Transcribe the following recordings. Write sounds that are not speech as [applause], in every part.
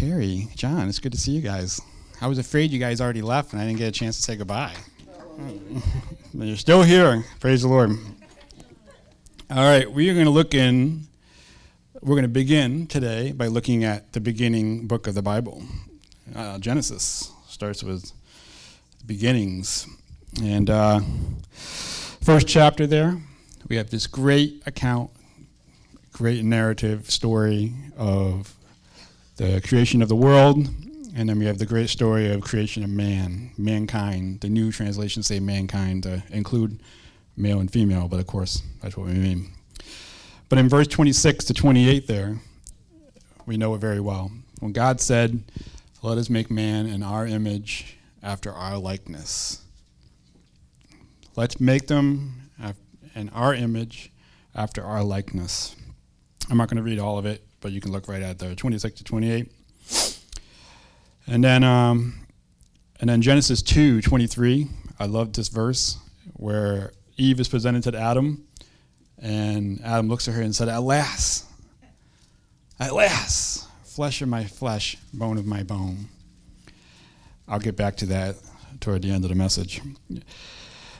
Terry, John, it's good to see you guys. I was afraid you guys already left and I didn't get a chance to say goodbye. [laughs] but you're still here. Praise the Lord. All right, we are going to look in, we're going to begin today by looking at the beginning book of the Bible. Uh, Genesis starts with beginnings. And uh, first chapter there, we have this great account, great narrative story of the creation of the world, and then we have the great story of creation of man, mankind. The new translations say mankind to include male and female, but of course, that's what we mean. But in verse 26 to 28 there, we know it very well. When God said, Let us make man in our image after our likeness. Let's make them in our image after our likeness. I'm not going to read all of it, but you can look right at there, 26 to 28. And then, um, and then Genesis 2, 23. I love this verse where Eve is presented to Adam, and Adam looks at her and said, at last, flesh of my flesh, bone of my bone. I'll get back to that toward the end of the message.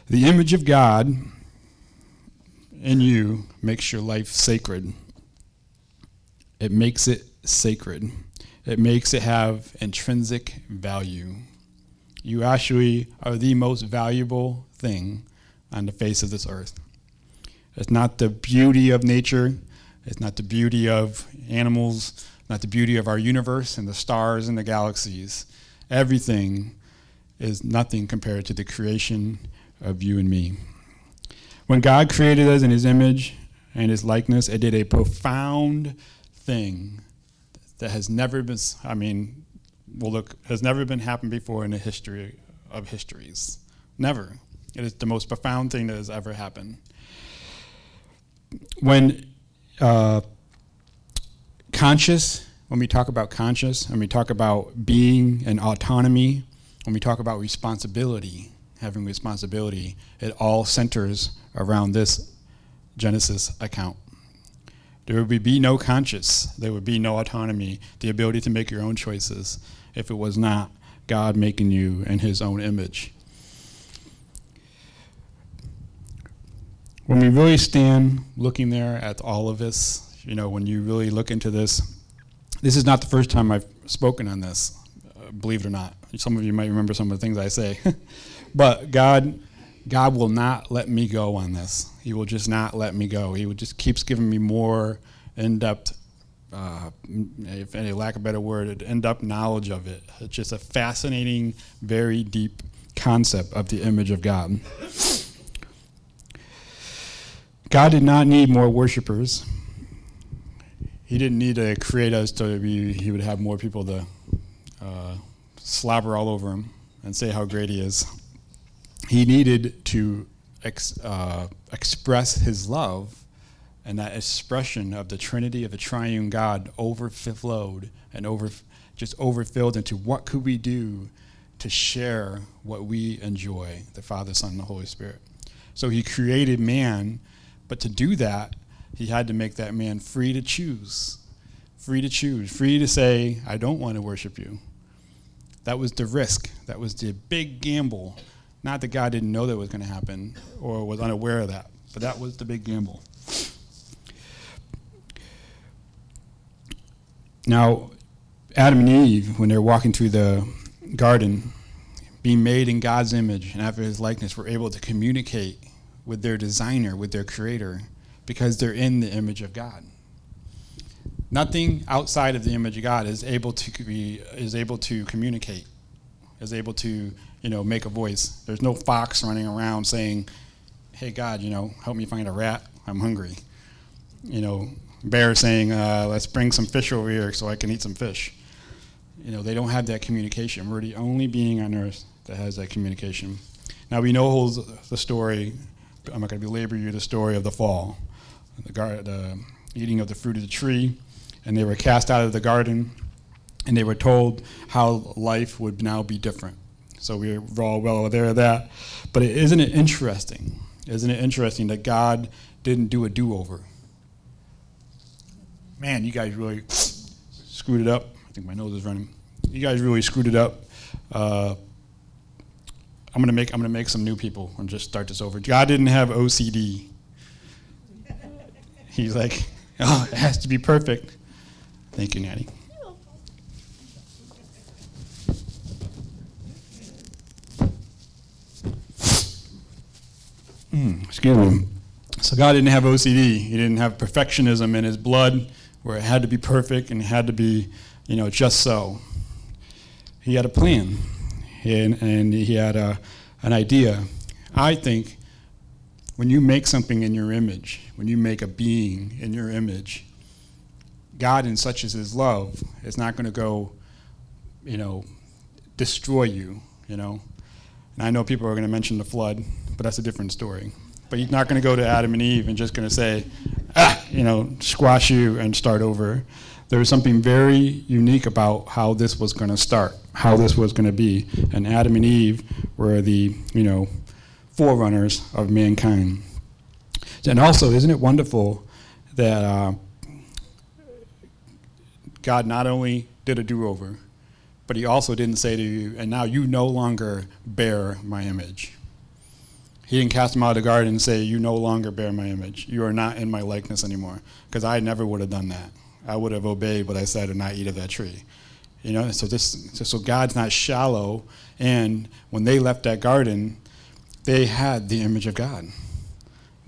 The image of God in you makes your life sacred. It makes it sacred. It makes it have intrinsic value. You actually are the most valuable thing on the face of this earth. It's not the beauty of nature, it's not the beauty of animals, not the beauty of our universe and the stars and the galaxies. Everything is nothing compared to the creation of you and me. When God created us in his image and his likeness, it did a profound thing that has never been, I mean, well, look, has never been happened before in the history of histories. Never. It is the most profound thing that has ever happened. When uh, conscious, when we talk about conscious, and we talk about being and autonomy, when we talk about responsibility, having responsibility, it all centers around this Genesis account. There would be no conscience, there would be no autonomy, the ability to make your own choices, if it was not God making you in His own image. When we really stand looking there at all of this, you know, when you really look into this, this is not the first time I've spoken on this, uh, believe it or not. Some of you might remember some of the things I say. [laughs] but God God will not let me go on this. He will just not let me go. He just keeps giving me more in-depth, uh, if any lack of a better word, in-depth knowledge of it. It's just a fascinating, very deep concept of the image of God. God did not need more worshipers. He didn't need to create us to be, he would have more people to uh, slobber all over him and say how great he is he needed to ex, uh, express his love, and that expression of the Trinity of the Triune God overflowed and over, just overfilled into what could we do to share what we enjoy, the Father, Son, and the Holy Spirit. So he created man, but to do that, he had to make that man free to choose, free to choose, free to say, I don't want to worship you. That was the risk. That was the big gamble not that God didn't know that was going to happen or was unaware of that, but that was the big gamble. Now, Adam and Eve, when they're walking through the garden, being made in God's image and after his likeness, were able to communicate with their designer, with their creator, because they're in the image of God. Nothing outside of the image of God is able to be, is able to communicate, is able to you know, make a voice. There's no fox running around saying, "Hey God, you know, help me find a rat. I'm hungry." You know, bear saying, uh, "Let's bring some fish over here so I can eat some fish." You know, they don't have that communication. We're the only being on earth that has that communication. Now we know the story. I'm not going to belabor you the story of the fall, the, gar- the eating of the fruit of the tree, and they were cast out of the garden, and they were told how life would now be different so we're all well aware of that. But isn't it interesting? Isn't it interesting that God didn't do a do over? Man, you guys really screwed it up I think my nose is running. You guys really screwed it up. Uh, I'm gonna make I'm gonna make some new people and just start this over. God didn't have OCD. He's like, oh, it has to be perfect. Thank you, Natty. Mm, excuse me. So God didn't have OCD. He didn't have perfectionism in his blood, where it had to be perfect and it had to be, you know, just so. He had a plan, and, and he had a, an idea. I think when you make something in your image, when you make a being in your image, God, in such as His love, is not going to go, you know, destroy you. You know, and I know people are going to mention the flood, but that's a different story. But He's not going to go to Adam and Eve and just going to say, ah, you know, squash you and start over. There was something very unique about how this was going to start, how this was going to be, and Adam and Eve were the, you know, forerunners of mankind. And also, isn't it wonderful that? Uh, God not only did a do over, but He also didn't say to you, and now you no longer bear my image. He didn't cast him out of the garden and say, You no longer bear my image. You are not in my likeness anymore. Because I never would have done that. I would have obeyed what I said and not eat of that tree. You know, so this so God's not shallow. And when they left that garden, they had the image of God.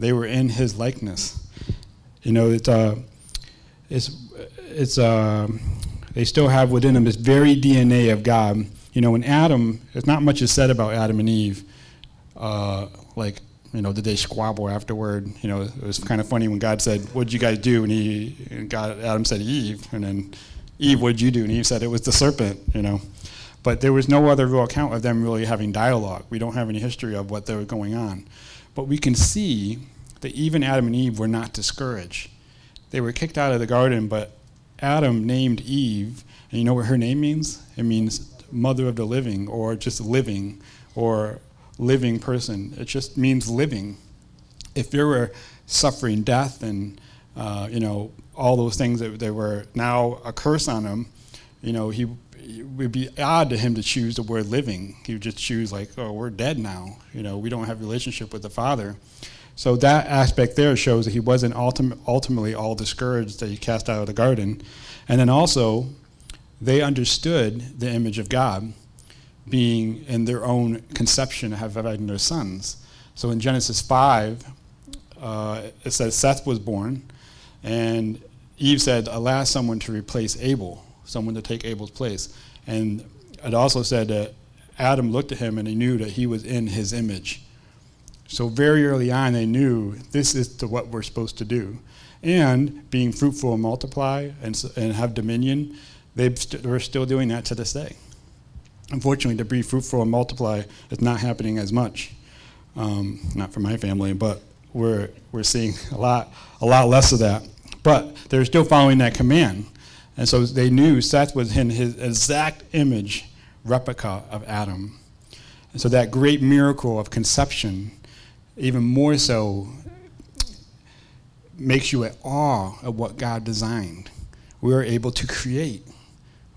They were in his likeness. You know, it's uh it's it's uh, they still have within them this very DNA of God. You know, when Adam, there's not much is said about Adam and Eve. Uh, like, you know, did they squabble afterward? You know, it was kind of funny when God said, "What'd you guys do?" And he, and God, Adam said, "Eve," and then Eve, "What'd you do?" And Eve said, "It was the serpent." You know, but there was no other real account of them really having dialogue. We don't have any history of what they were going on, but we can see that even Adam and Eve were not discouraged. They were kicked out of the garden, but Adam named Eve, and you know what her name means? It means mother of the living, or just living, or living person. It just means living. If there were suffering death and uh, you know all those things that, that were now a curse on him, you know he it would be odd to him to choose the word living. He would just choose like, oh, we're dead now. You know, we don't have relationship with the Father. So that aspect there shows that he wasn't ultim- ultimately all discouraged that he cast out of the garden. And then also, they understood the image of God being in their own conception of having their sons. So in Genesis 5, uh, it says Seth was born, and Eve said, Alas, someone to replace Abel, someone to take Abel's place. And it also said that Adam looked at him and he knew that he was in his image. So very early on, they knew this is to what we're supposed to do. And being fruitful and multiply and, and have dominion, they st- are still doing that to this day. Unfortunately, to be fruitful and multiply is not happening as much. Um, not for my family, but we're, we're seeing a lot, a lot less of that. But they're still following that command. And so they knew Seth was in his exact image, replica of Adam. And so that great miracle of conception even more so makes you at awe of what God designed. We are able to create.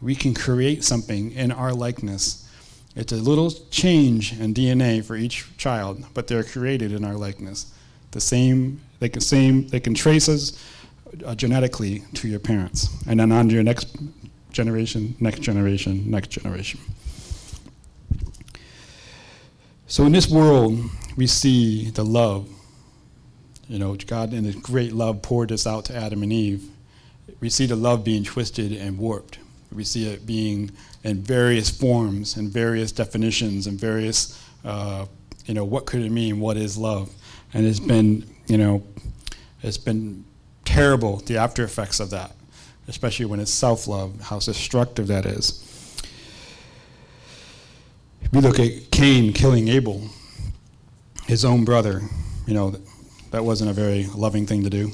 We can create something in our likeness. It's a little change in DNA for each child, but they're created in our likeness. The same, they can same, they can trace us uh, genetically to your parents, and then on to your next generation, next generation, next generation. So in this world, we see the love. You know, God in His great love poured this out to Adam and Eve. We see the love being twisted and warped. We see it being in various forms and various definitions and various, uh, you know, what could it mean? What is love? And it's been, you know, it's been terrible, the after effects of that, especially when it's self love, how destructive that is. We look at Cain killing Abel his own brother, you know, that wasn't a very loving thing to do.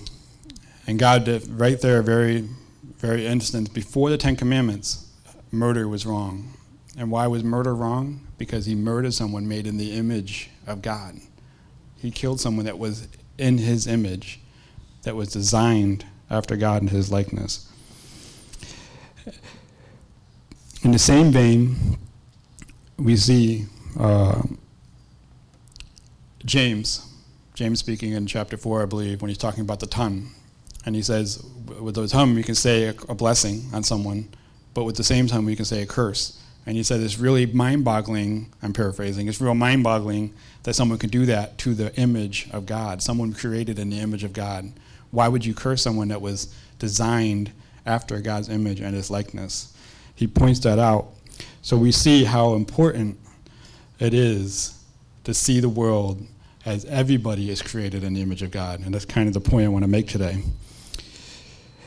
And God did right there, very, very instant, before the Ten Commandments, murder was wrong. And why was murder wrong? Because he murdered someone made in the image of God. He killed someone that was in his image, that was designed after God in his likeness. in the same vein, we see uh, James, James speaking in chapter 4, I believe, when he's talking about the tongue. And he says, with the tongue, we can say a, a blessing on someone, but with the same tongue, we can say a curse. And he said, it's really mind boggling, I'm paraphrasing, it's real mind boggling that someone can do that to the image of God, someone created in the image of God. Why would you curse someone that was designed after God's image and his likeness? He points that out. So we see how important it is to see the world as everybody is created in the image of God. And that's kind of the point I want to make today.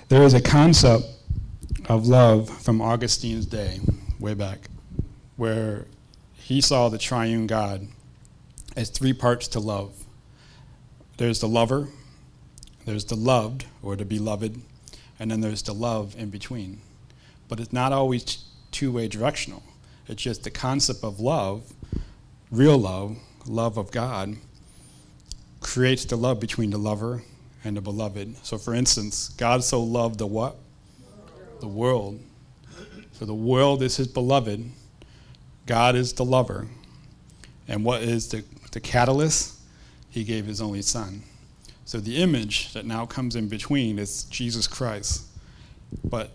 There is a concept of love from Augustine's day, way back, where he saw the triune God as three parts to love there's the lover, there's the loved, or the beloved, and then there's the love in between. But it's not always two way directional. It's just the concept of love, real love, love of God, creates the love between the lover and the beloved. So, for instance, God so loved the what? The world. So, the world is his beloved, God is the lover. And what is the, the catalyst? He gave his only son. So, the image that now comes in between is Jesus Christ. But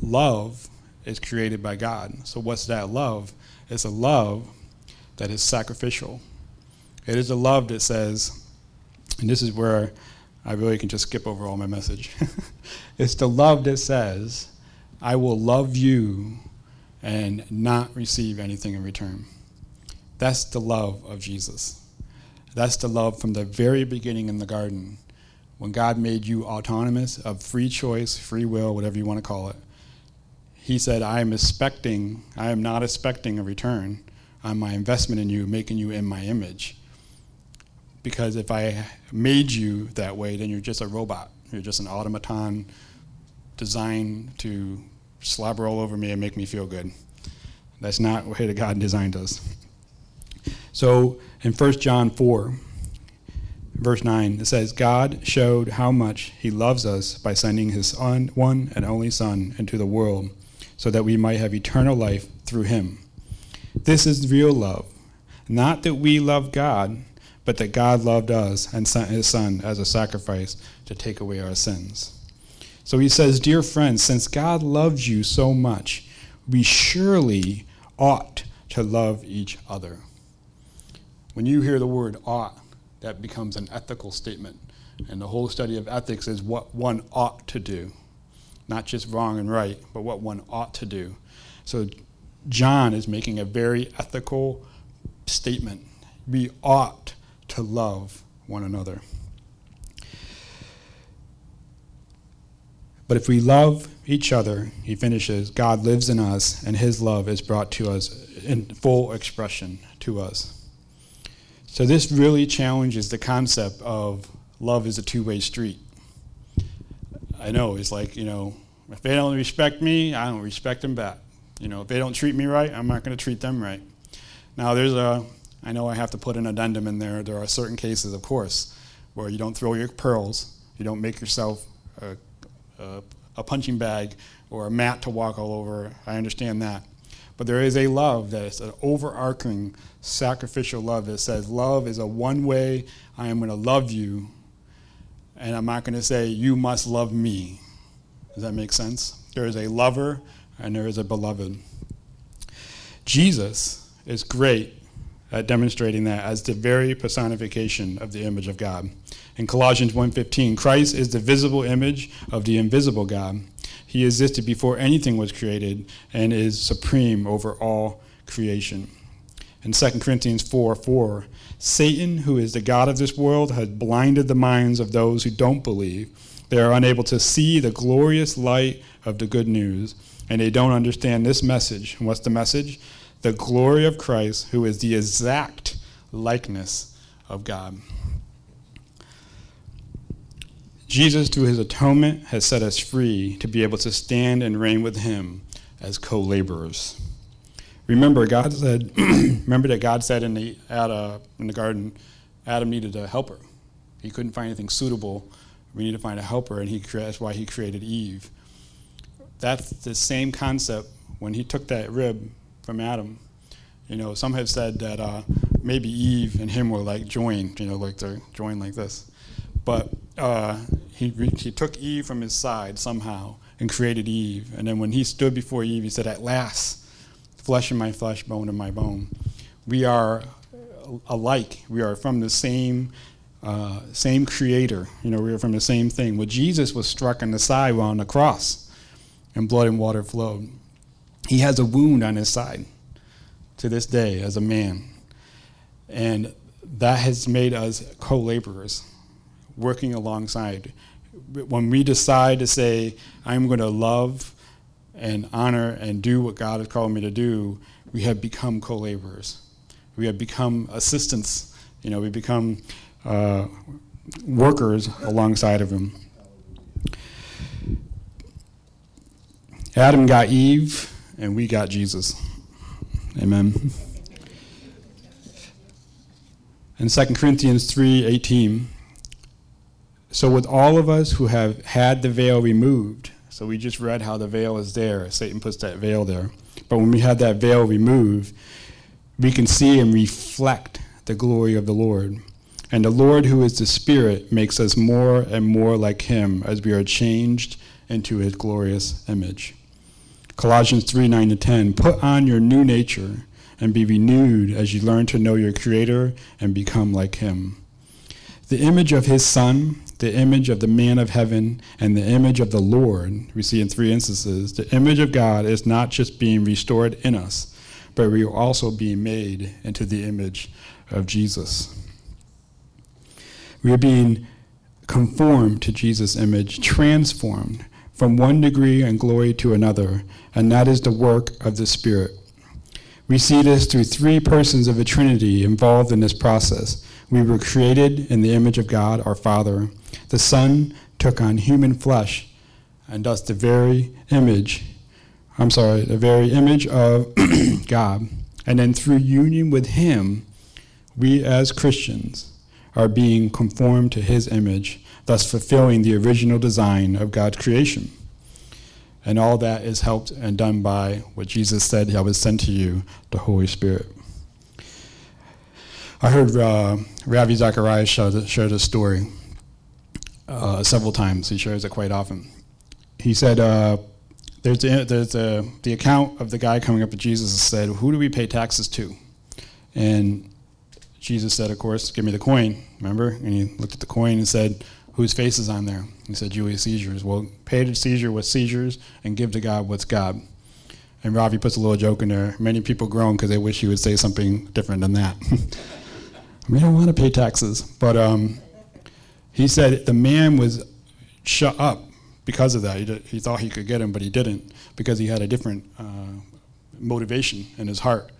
love is created by God. So, what's that love? It's a love that is sacrificial. It is a love that says, and this is where I really can just skip over all my message. [laughs] it's the love that says, I will love you and not receive anything in return. That's the love of Jesus. That's the love from the very beginning in the garden when God made you autonomous of free choice, free will, whatever you want to call it. He said, I am expecting, I am not expecting a return on my investment in you, making you in my image because if I made you that way, then you're just a robot. You're just an automaton designed to slobber all over me and make me feel good. That's not the way that God designed us. So in 1 John 4, verse 9, it says, God showed how much he loves us by sending his son, one and only Son into the world so that we might have eternal life through him. This is real love. Not that we love God, but that God loved us and sent his Son as a sacrifice to take away our sins. So he says, Dear friends, since God loves you so much, we surely ought to love each other. When you hear the word ought, that becomes an ethical statement. And the whole study of ethics is what one ought to do. Not just wrong and right, but what one ought to do. So John is making a very ethical statement. We ought to love one another. But if we love each other, he finishes, God lives in us, and his love is brought to us in full expression to us. So this really challenges the concept of love is a two way street. I know, it's like, you know, if they don't respect me, I don't respect them back. You know, if they don't treat me right, I'm not going to treat them right. Now, there's a I know I have to put an addendum in there. There are certain cases, of course, where you don't throw your pearls, you don't make yourself a, a, a punching bag or a mat to walk all over. I understand that. But there is a love that is an overarching sacrificial love that says love is a one way, I am going to love you, and I'm not going to say you must love me. Does that make sense? There is a lover and there is a beloved. Jesus is great at demonstrating that as the very personification of the image of God. In Colossians 1:15, Christ is the visible image of the invisible God. He existed before anything was created and is supreme over all creation. In 2 Corinthians 4 4, Satan, who is the God of this world, has blinded the minds of those who don't believe. They are unable to see the glorious light of the good news, and they don't understand this message. And what's the message? The glory of Christ, who is the exact likeness of God. Jesus, through his atonement, has set us free to be able to stand and reign with him as co laborers. Remember, God said, [clears throat] remember that God said in the, uh, in the garden, Adam needed a helper. He couldn't find anything suitable. We need to find a helper, and he, that's why he created Eve. That's the same concept when he took that rib from Adam, you know, some have said that uh, maybe Eve and him were like joined, you know, like they're joined like this. But uh, he, he took Eve from his side somehow and created Eve. And then when he stood before Eve, he said, At last, flesh of my flesh, bone of my bone. We are alike. We are from the same, uh, same creator. You know, we are from the same thing. Well, Jesus was struck on the side while on the cross, and blood and water flowed. He has a wound on his side to this day as a man. And that has made us co laborers, working alongside. When we decide to say, I'm going to love and honor and do what God has called me to do, we have become co laborers. We have become assistants. You know, we become uh, workers alongside of Him. Adam got Eve, and we got Jesus. Amen. In 2 Corinthians 3:18, so with all of us who have had the veil removed, so we just read how the veil is there. Satan puts that veil there. But when we had that veil removed, we can see and reflect the glory of the Lord. And the Lord, who is the Spirit, makes us more and more like Him as we are changed into His glorious image. Colossians 3 9 to 10. Put on your new nature and be renewed as you learn to know your Creator and become like Him. The image of His Son, the image of the man of heaven, and the image of the Lord, we see in three instances. The image of God is not just being restored in us, but we are also being made into the image of Jesus. We are being conformed to Jesus' image, transformed from one degree and glory to another, and that is the work of the Spirit. We see this through three persons of the Trinity involved in this process. We were created in the image of God, our Father. The Son took on human flesh, and thus the very image, I'm sorry, the very image of [clears throat] God. And then through union with Him, we as Christians are being conformed to His image thus fulfilling the original design of God's creation. And all that is helped and done by what Jesus said, I would send to you the Holy Spirit. I heard uh, Ravi Zacharias share this story uh, several times. He shares it quite often. He said, uh, there's, a, there's a, the account of the guy coming up to Jesus and said, Who do we pay taxes to? And Jesus said, Of course, give me the coin, remember? And he looked at the coin and said, whose face is on there? He said, Julius Caesar's. Well, pay to Caesar what's Caesar's and give to God what's God. And Ravi puts a little joke in there. Many people groan because they wish he would say something different than that. [laughs] we don't want to pay taxes. But um, he said the man was shut up because of that. He, he, thought he could get him, but he didn't because he had a different uh, motivation in his heart.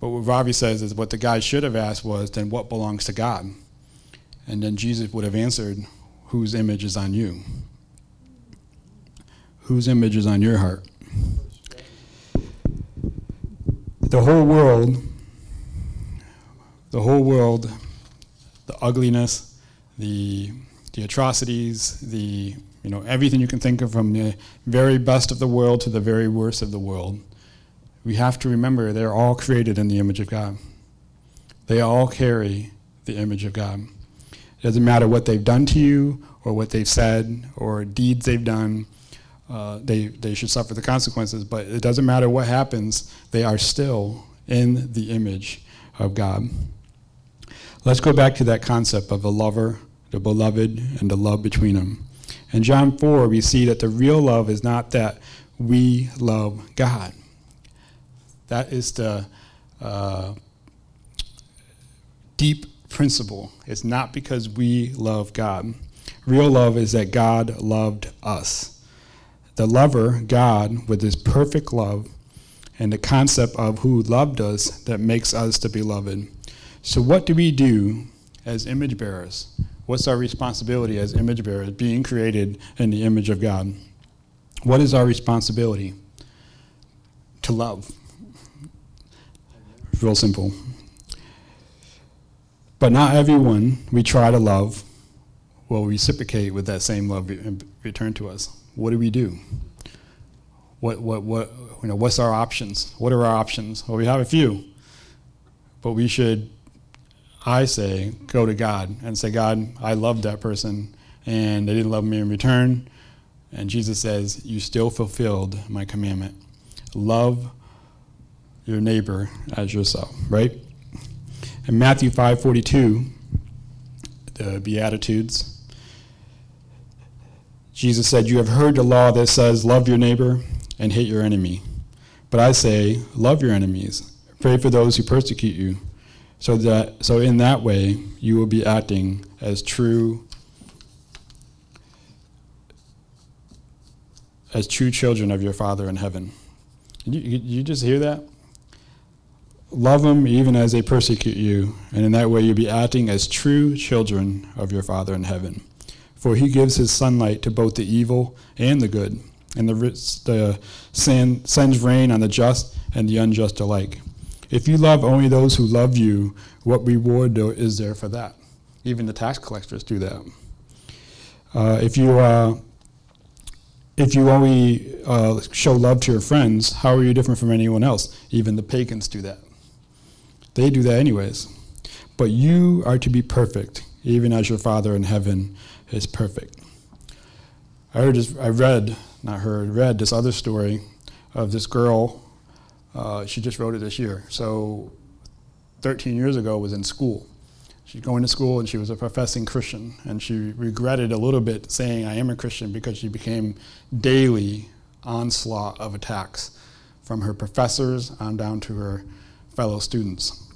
But what Ravi says is what the guy should have asked was, then what belongs to God? And then Jesus would have answered, Whose image is on you? Whose image is on your heart? The whole world, the whole world, the ugliness, the, the atrocities, the you know everything you can think of from the very best of the world to the very worst of the world. We have to remember they're all created in the image of God. They all carry the image of God. It doesn't matter what they've done to you or what they've said or deeds they've done. Uh, they, they should suffer the consequences, but it doesn't matter what happens, they are still in the image of God. Let's go back to that concept of the lover, the beloved, and the love between them. In John 4, we see that the real love is not that we love God. That is the uh, deep principle. It's not because we love God. Real love is that God loved us. The lover, God, with his perfect love, and the concept of who loved us that makes us the beloved. So, what do we do as image bearers? What's our responsibility as image bearers, being created in the image of God? What is our responsibility? To love. Real simple. But not everyone we try to love will reciprocate with that same love in return to us. What do we do? what, what, what, you know, what's our options? What are our options? Well, we have a few, but we should, I say, go to God and say, God, I loved that person, and they didn't love me in return. And Jesus says, You still fulfilled my commandment. Love your neighbor as yourself, right? In Matthew 5:42, the Beatitudes, Jesus said, You have heard the law that says, Love your neighbor and hate your enemy. But I say, Love your enemies, pray for those who persecute you, so that so in that way you will be acting as true as true children of your Father in heaven. You, you, you just hear that? Love them even as they persecute you, and in that way you'll be acting as true children of your Father in heaven. For he gives his sunlight to both the evil and the good, and the, the sand, sends rain on the just and the unjust alike. If you love only those who love you, what reward is there for that? Even the tax collectors do that. Uh, if you uh, if you only uh, show love to your friends, how are you different from anyone else? Even the pagans do that. They do that anyways. But you are to be perfect, even as your Father in heaven is perfect. I heard this, I read, not heard, read this other story of this girl. Uh, she just wrote it this year. So, 13 years ago, was in school. She's going to school and she was a professing Christian. And she regretted a little bit saying, I am a Christian, because she became daily onslaught of attacks from her professors on down to her fellow students.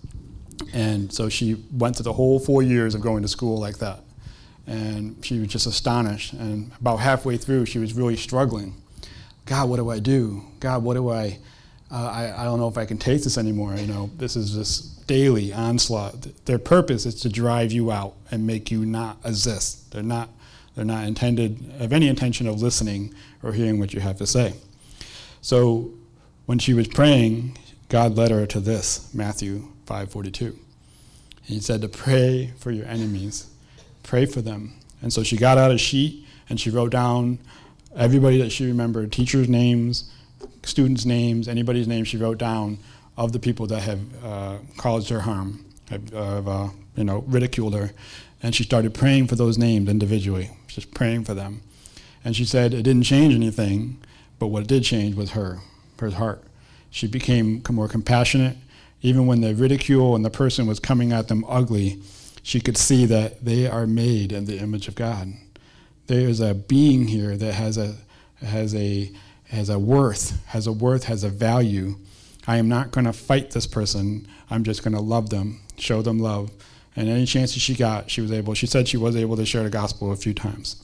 And so she went through the whole four years of going to school like that. And she was just astonished. And about halfway through, she was really struggling. God, what do I do? God, what do I, uh, I, I don't know if I can take this anymore. You know, this is just daily onslaught. Their purpose is to drive you out and make you not exist. They're not, they're not intended, have any intention of listening or hearing what you have to say. So when she was praying, God led her to this, Matthew 5:42. He said to pray for your enemies. Pray for them. And so she got out a sheet and she wrote down everybody that she remembered, teachers' names, students' names, anybody's name she wrote down of the people that have uh, caused her harm, have uh, you know ridiculed her, and she started praying for those names individually, just praying for them. And she said it didn't change anything, but what did change was her, her heart. She became more compassionate. Even when the ridicule and the person was coming at them ugly, she could see that they are made in the image of God. There is a being here that has a has a has a worth, has a worth, has a value. I am not going to fight this person. I'm just going to love them, show them love. And any chance that she got, she was able. She said she was able to share the gospel a few times.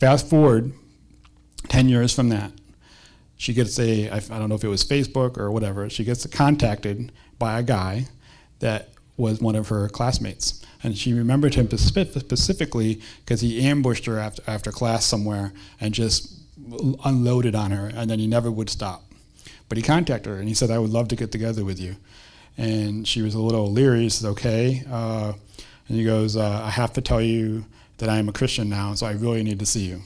Fast forward 10 years from that, she gets a I don't know if it was Facebook or whatever. She gets contacted by a guy that was one of her classmates, and she remembered him specifically because he ambushed her after after class somewhere and just unloaded on her, and then he never would stop. But he contacted her and he said, "I would love to get together with you," and she was a little leery. He says, "Okay," uh, and he goes, uh, "I have to tell you that I am a Christian now, so I really need to see you."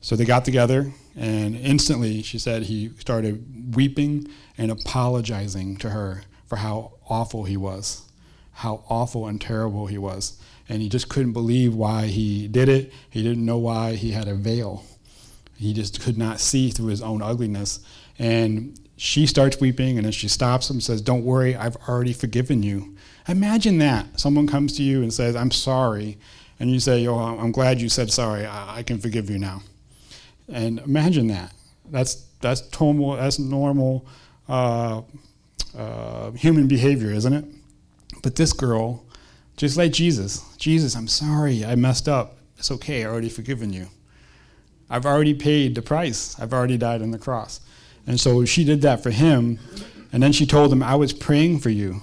So they got together, and instantly she said he started weeping and apologizing to her for how awful he was, how awful and terrible he was. And he just couldn't believe why he did it. He didn't know why he had a veil. He just could not see through his own ugliness. And she starts weeping, and then she stops him and says, Don't worry, I've already forgiven you. Imagine that. Someone comes to you and says, I'm sorry. And you say, Oh, I'm glad you said sorry. I, I can forgive you now. And imagine that. That's that's normal. That's normal uh, uh, human behavior, isn't it? But this girl, just like Jesus, Jesus, I'm sorry, I messed up. It's okay. I already forgiven you. I've already paid the price. I've already died on the cross. And so she did that for him. And then she told him, I was praying for you.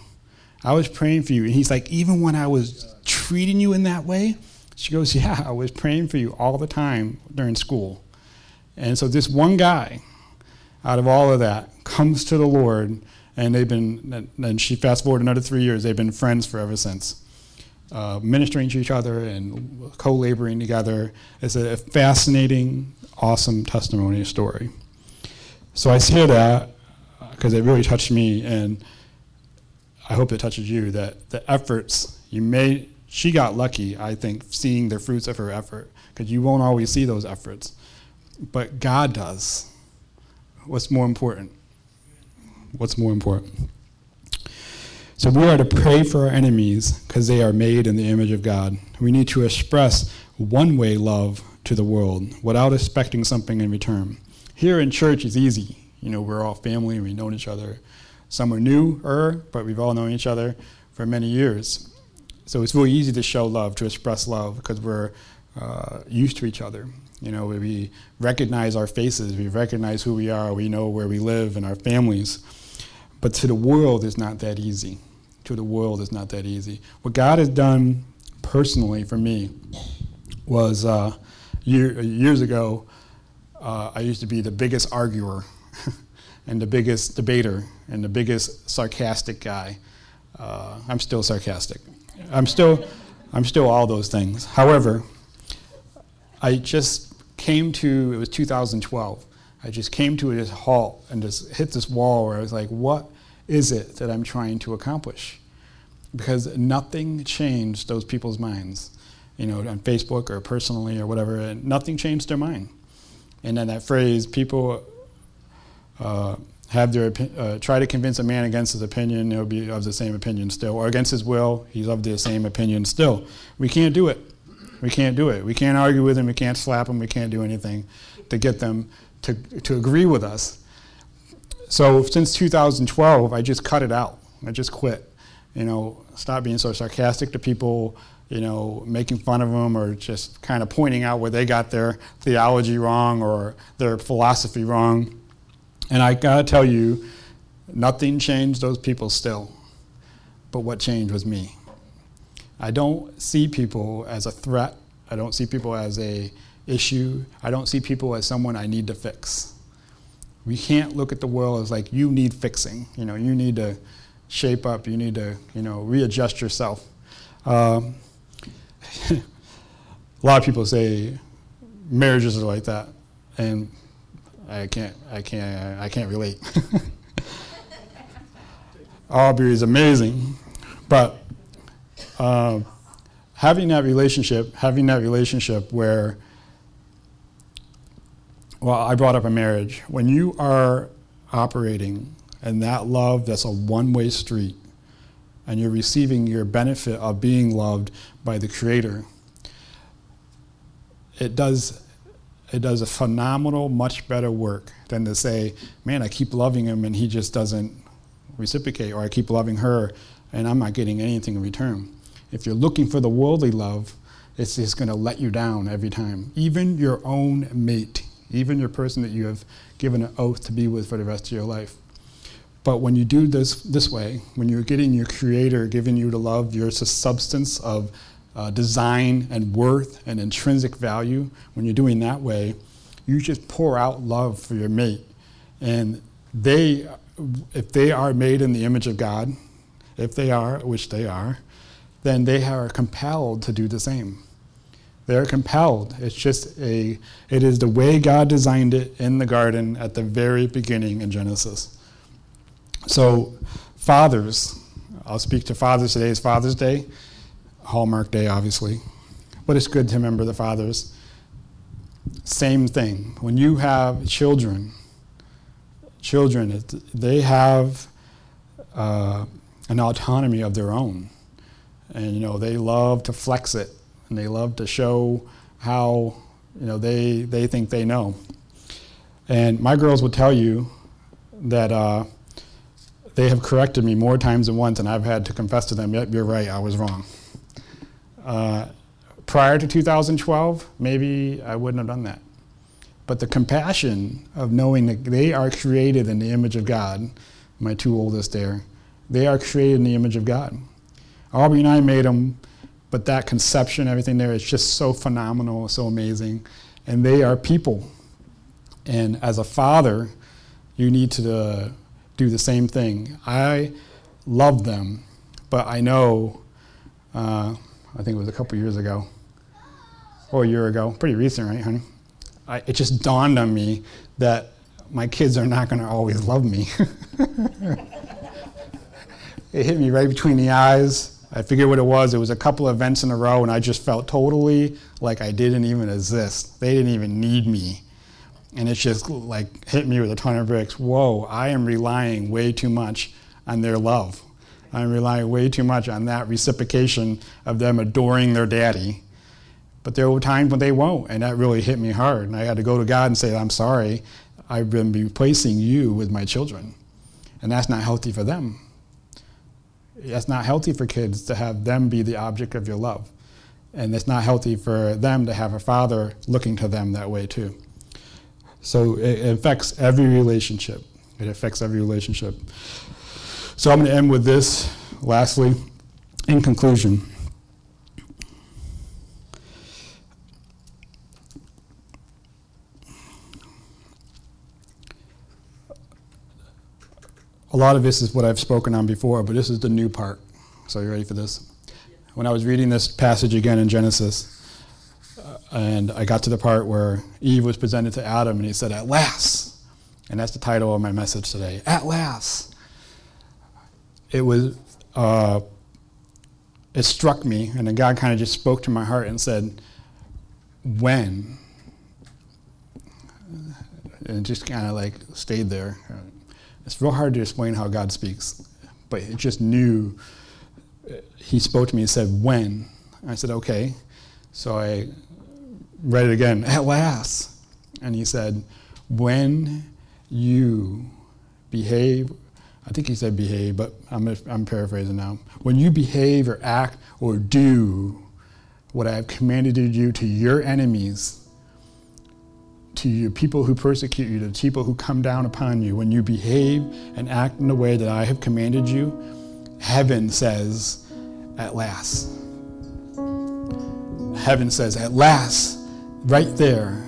I was praying for you. And he's like, even when I was treating you in that way, she goes, Yeah, I was praying for you all the time during school. And so this one guy, out of all of that, comes to the Lord, and they've been, and she fast forward another three years, they've been friends for ever since. Uh, ministering to each other and co laboring together. It's a fascinating, awesome testimony story. So I say that because it really touched me, and I hope it touches you. That the efforts you made, she got lucky, I think, seeing the fruits of her effort, because you won't always see those efforts, but God does. What's more important? What's more important? So we are to pray for our enemies because they are made in the image of God. We need to express one way love to the world without expecting something in return. Here in church is easy. You know, we're all family and we've known each other. Some are newer, but we've all known each other for many years. So it's really easy to show love, to express love, because we're uh, used to each other. You know, we recognize our faces, we recognize who we are, we know where we live and our families. But to the world, it's not that easy. To the world, it's not that easy. What God has done personally for me was uh, year, years ago, uh, I used to be the biggest arguer [laughs] and the biggest debater and the biggest sarcastic guy. Uh, I'm still sarcastic. I'm still, I'm still all those things. However, I just came to, it was 2012. I just came to this halt and just hit this wall where I was like, what is it that I'm trying to accomplish? Because nothing changed those people's minds you know, on Facebook or personally or whatever, and nothing changed their mind. And then that phrase, people uh, have their uh, try to convince a man against his opinion, he'll be of the same opinion still, or against his will, he's of the same opinion still. We can't do it. We can't do it. We can't argue with them. We can't slap them. We can't do anything to get them to, to agree with us. So since 2012, I just cut it out. I just quit. You know, stop being so sarcastic to people you know, making fun of them or just kind of pointing out where they got their theology wrong or their philosophy wrong. And I gotta tell you, nothing changed those people still. But what changed was me. I don't see people as a threat. I don't see people as a issue. I don't see people as someone I need to fix. We can't look at the world as like you need fixing. You know, you need to shape up. You need to, you know, readjust yourself. Um, [laughs] a lot of people say marriages are like that, and I can't, I can't, I can't relate. [laughs] Aubrey is amazing, but uh, having that relationship, having that relationship where, well, I brought up a marriage. When you are operating in that love that's a one-way street, and you're receiving your benefit of being loved by the Creator, it does it does a phenomenal, much better work than to say, man, I keep loving him and he just doesn't reciprocate, or I keep loving her and I'm not getting anything in return. If you're looking for the worldly love, it's just going to let you down every time. Even your own mate, even your person that you have given an oath to be with for the rest of your life. But when you do this this way, when you're getting your creator giving you the love, your substance of uh, design and worth and intrinsic value, when you're doing that way, you just pour out love for your mate. And they, if they are made in the image of God, if they are, which they are, then they are compelled to do the same. They're compelled. It's just a, it is the way God designed it in the garden at the very beginning in Genesis. So, fathers, I'll speak to fathers today. It's Father's Day, Hallmark Day, obviously, but it's good to remember the fathers. Same thing. When you have children, children, they have uh, an autonomy of their own. And, you know, they love to flex it and they love to show how, you know, they, they think they know. And my girls would tell you that uh, they have corrected me more times than once, and I've had to confess to them, yep, you're right, I was wrong. Uh, prior to 2012, maybe I wouldn't have done that. But the compassion of knowing that they are created in the image of God, my two oldest there, they are created in the image of God. Aubrey and I made them, but that conception, everything there is just so phenomenal, so amazing. And they are people. And as a father, you need to uh, do the same thing. I love them, but I know, uh, I think it was a couple years ago, or a year ago, pretty recent, right, honey? I, it just dawned on me that my kids are not going to always love me. [laughs] it hit me right between the eyes. I figured what it was. It was a couple of events in a row, and I just felt totally like I didn't even exist. They didn't even need me. And it just like hit me with a ton of bricks. Whoa, I am relying way too much on their love. I'm relying way too much on that reciprocation of them adoring their daddy. But there were times when they won't, and that really hit me hard. And I had to go to God and say, I'm sorry, I've been replacing you with my children. And that's not healthy for them. That's not healthy for kids to have them be the object of your love. And it's not healthy for them to have a father looking to them that way, too. So it affects every relationship. It affects every relationship. So I'm going to end with this. Lastly, in conclusion, lot of this is what I've spoken on before, but this is the new part. So, you ready for this? When I was reading this passage again in Genesis, uh, and I got to the part where Eve was presented to Adam, and he said, At last. And that's the title of my message today At last. It was, uh, it struck me, and then God kind of just spoke to my heart and said, When? And just kind of like stayed there. It's real hard to explain how God speaks, but it just knew. Uh, he spoke to me and said, When? I said, Okay. So I read it again, At last. And he said, When you behave, I think he said behave, but I'm, I'm paraphrasing now. When you behave or act or do what I have commanded you to your enemies, to you, people who persecute you, to people who come down upon you, when you behave and act in the way that I have commanded you, heaven says, at last. Heaven says, at last, right there,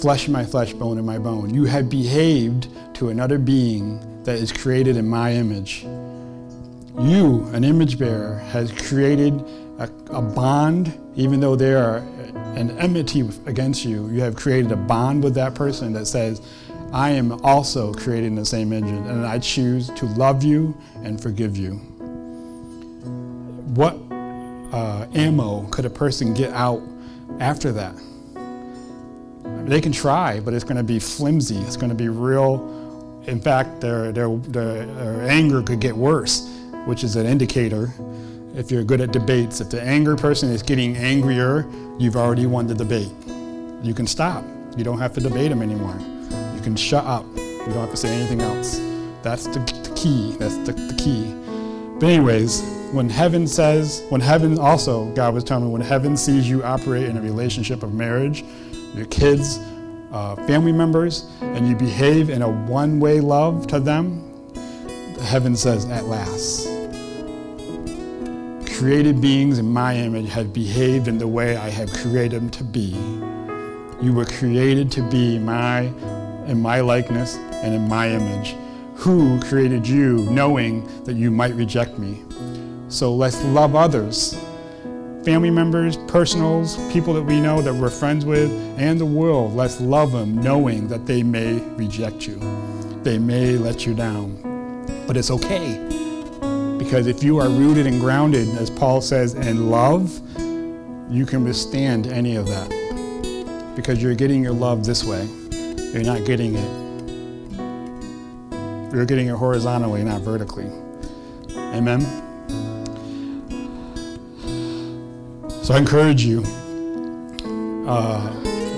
flesh my flesh, bone of my bone. You have behaved to another being that is created in my image. You, an image bearer, has created a, a bond, even though they are an enmity against you, you have created a bond with that person that says, I am also created in the same image, and I choose to love you and forgive you. What uh, ammo could a person get out after that? They can try, but it's going to be flimsy. It's going to be real. In fact, their, their, their, their anger could get worse, which is an indicator if you're good at debates, if the angry person is getting angrier, you've already won the debate. You can stop. You don't have to debate them anymore. You can shut up. You don't have to say anything else. That's the, the key. That's the, the key. But anyways, when heaven says, when heaven also, God was telling me, when heaven sees you operate in a relationship of marriage, your kids, uh, family members, and you behave in a one-way love to them, heaven says, at last created beings in my image have behaved in the way I have created them to be. You were created to be my in my likeness and in my image. Who created you knowing that you might reject me? So let's love others. Family members, personals, people that we know that we're friends with, and the world. Let's love them knowing that they may reject you. They may let you down. But it's okay because if you are rooted and grounded, as Paul says, in love, you can withstand any of that. Because you're getting your love this way. You're not getting it. You're getting it horizontally, not vertically. Amen? So I encourage you. Uh,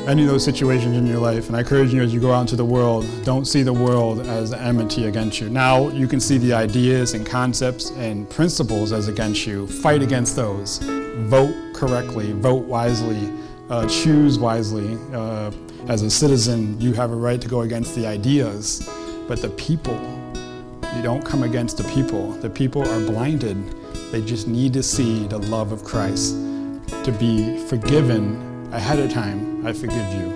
any of those situations in your life. And I encourage you as you go out into the world, don't see the world as enmity against you. Now you can see the ideas and concepts and principles as against you. Fight against those. Vote correctly, vote wisely, uh, choose wisely. Uh, as a citizen, you have a right to go against the ideas, but the people, you don't come against the people. The people are blinded. They just need to see the love of Christ, to be forgiven ahead of time, I forgive you.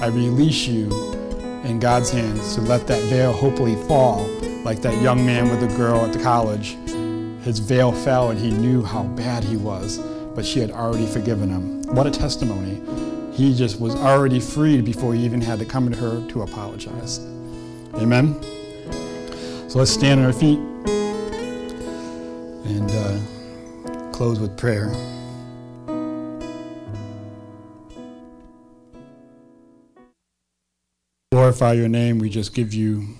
I release you in God's hands to let that veil hopefully fall, like that young man with the girl at the college. His veil fell and he knew how bad he was, but she had already forgiven him. What a testimony. he just was already freed before he even had to come to her to apologize. Amen? So let's stand on our feet and uh, close with prayer. Glorify your name. We just give you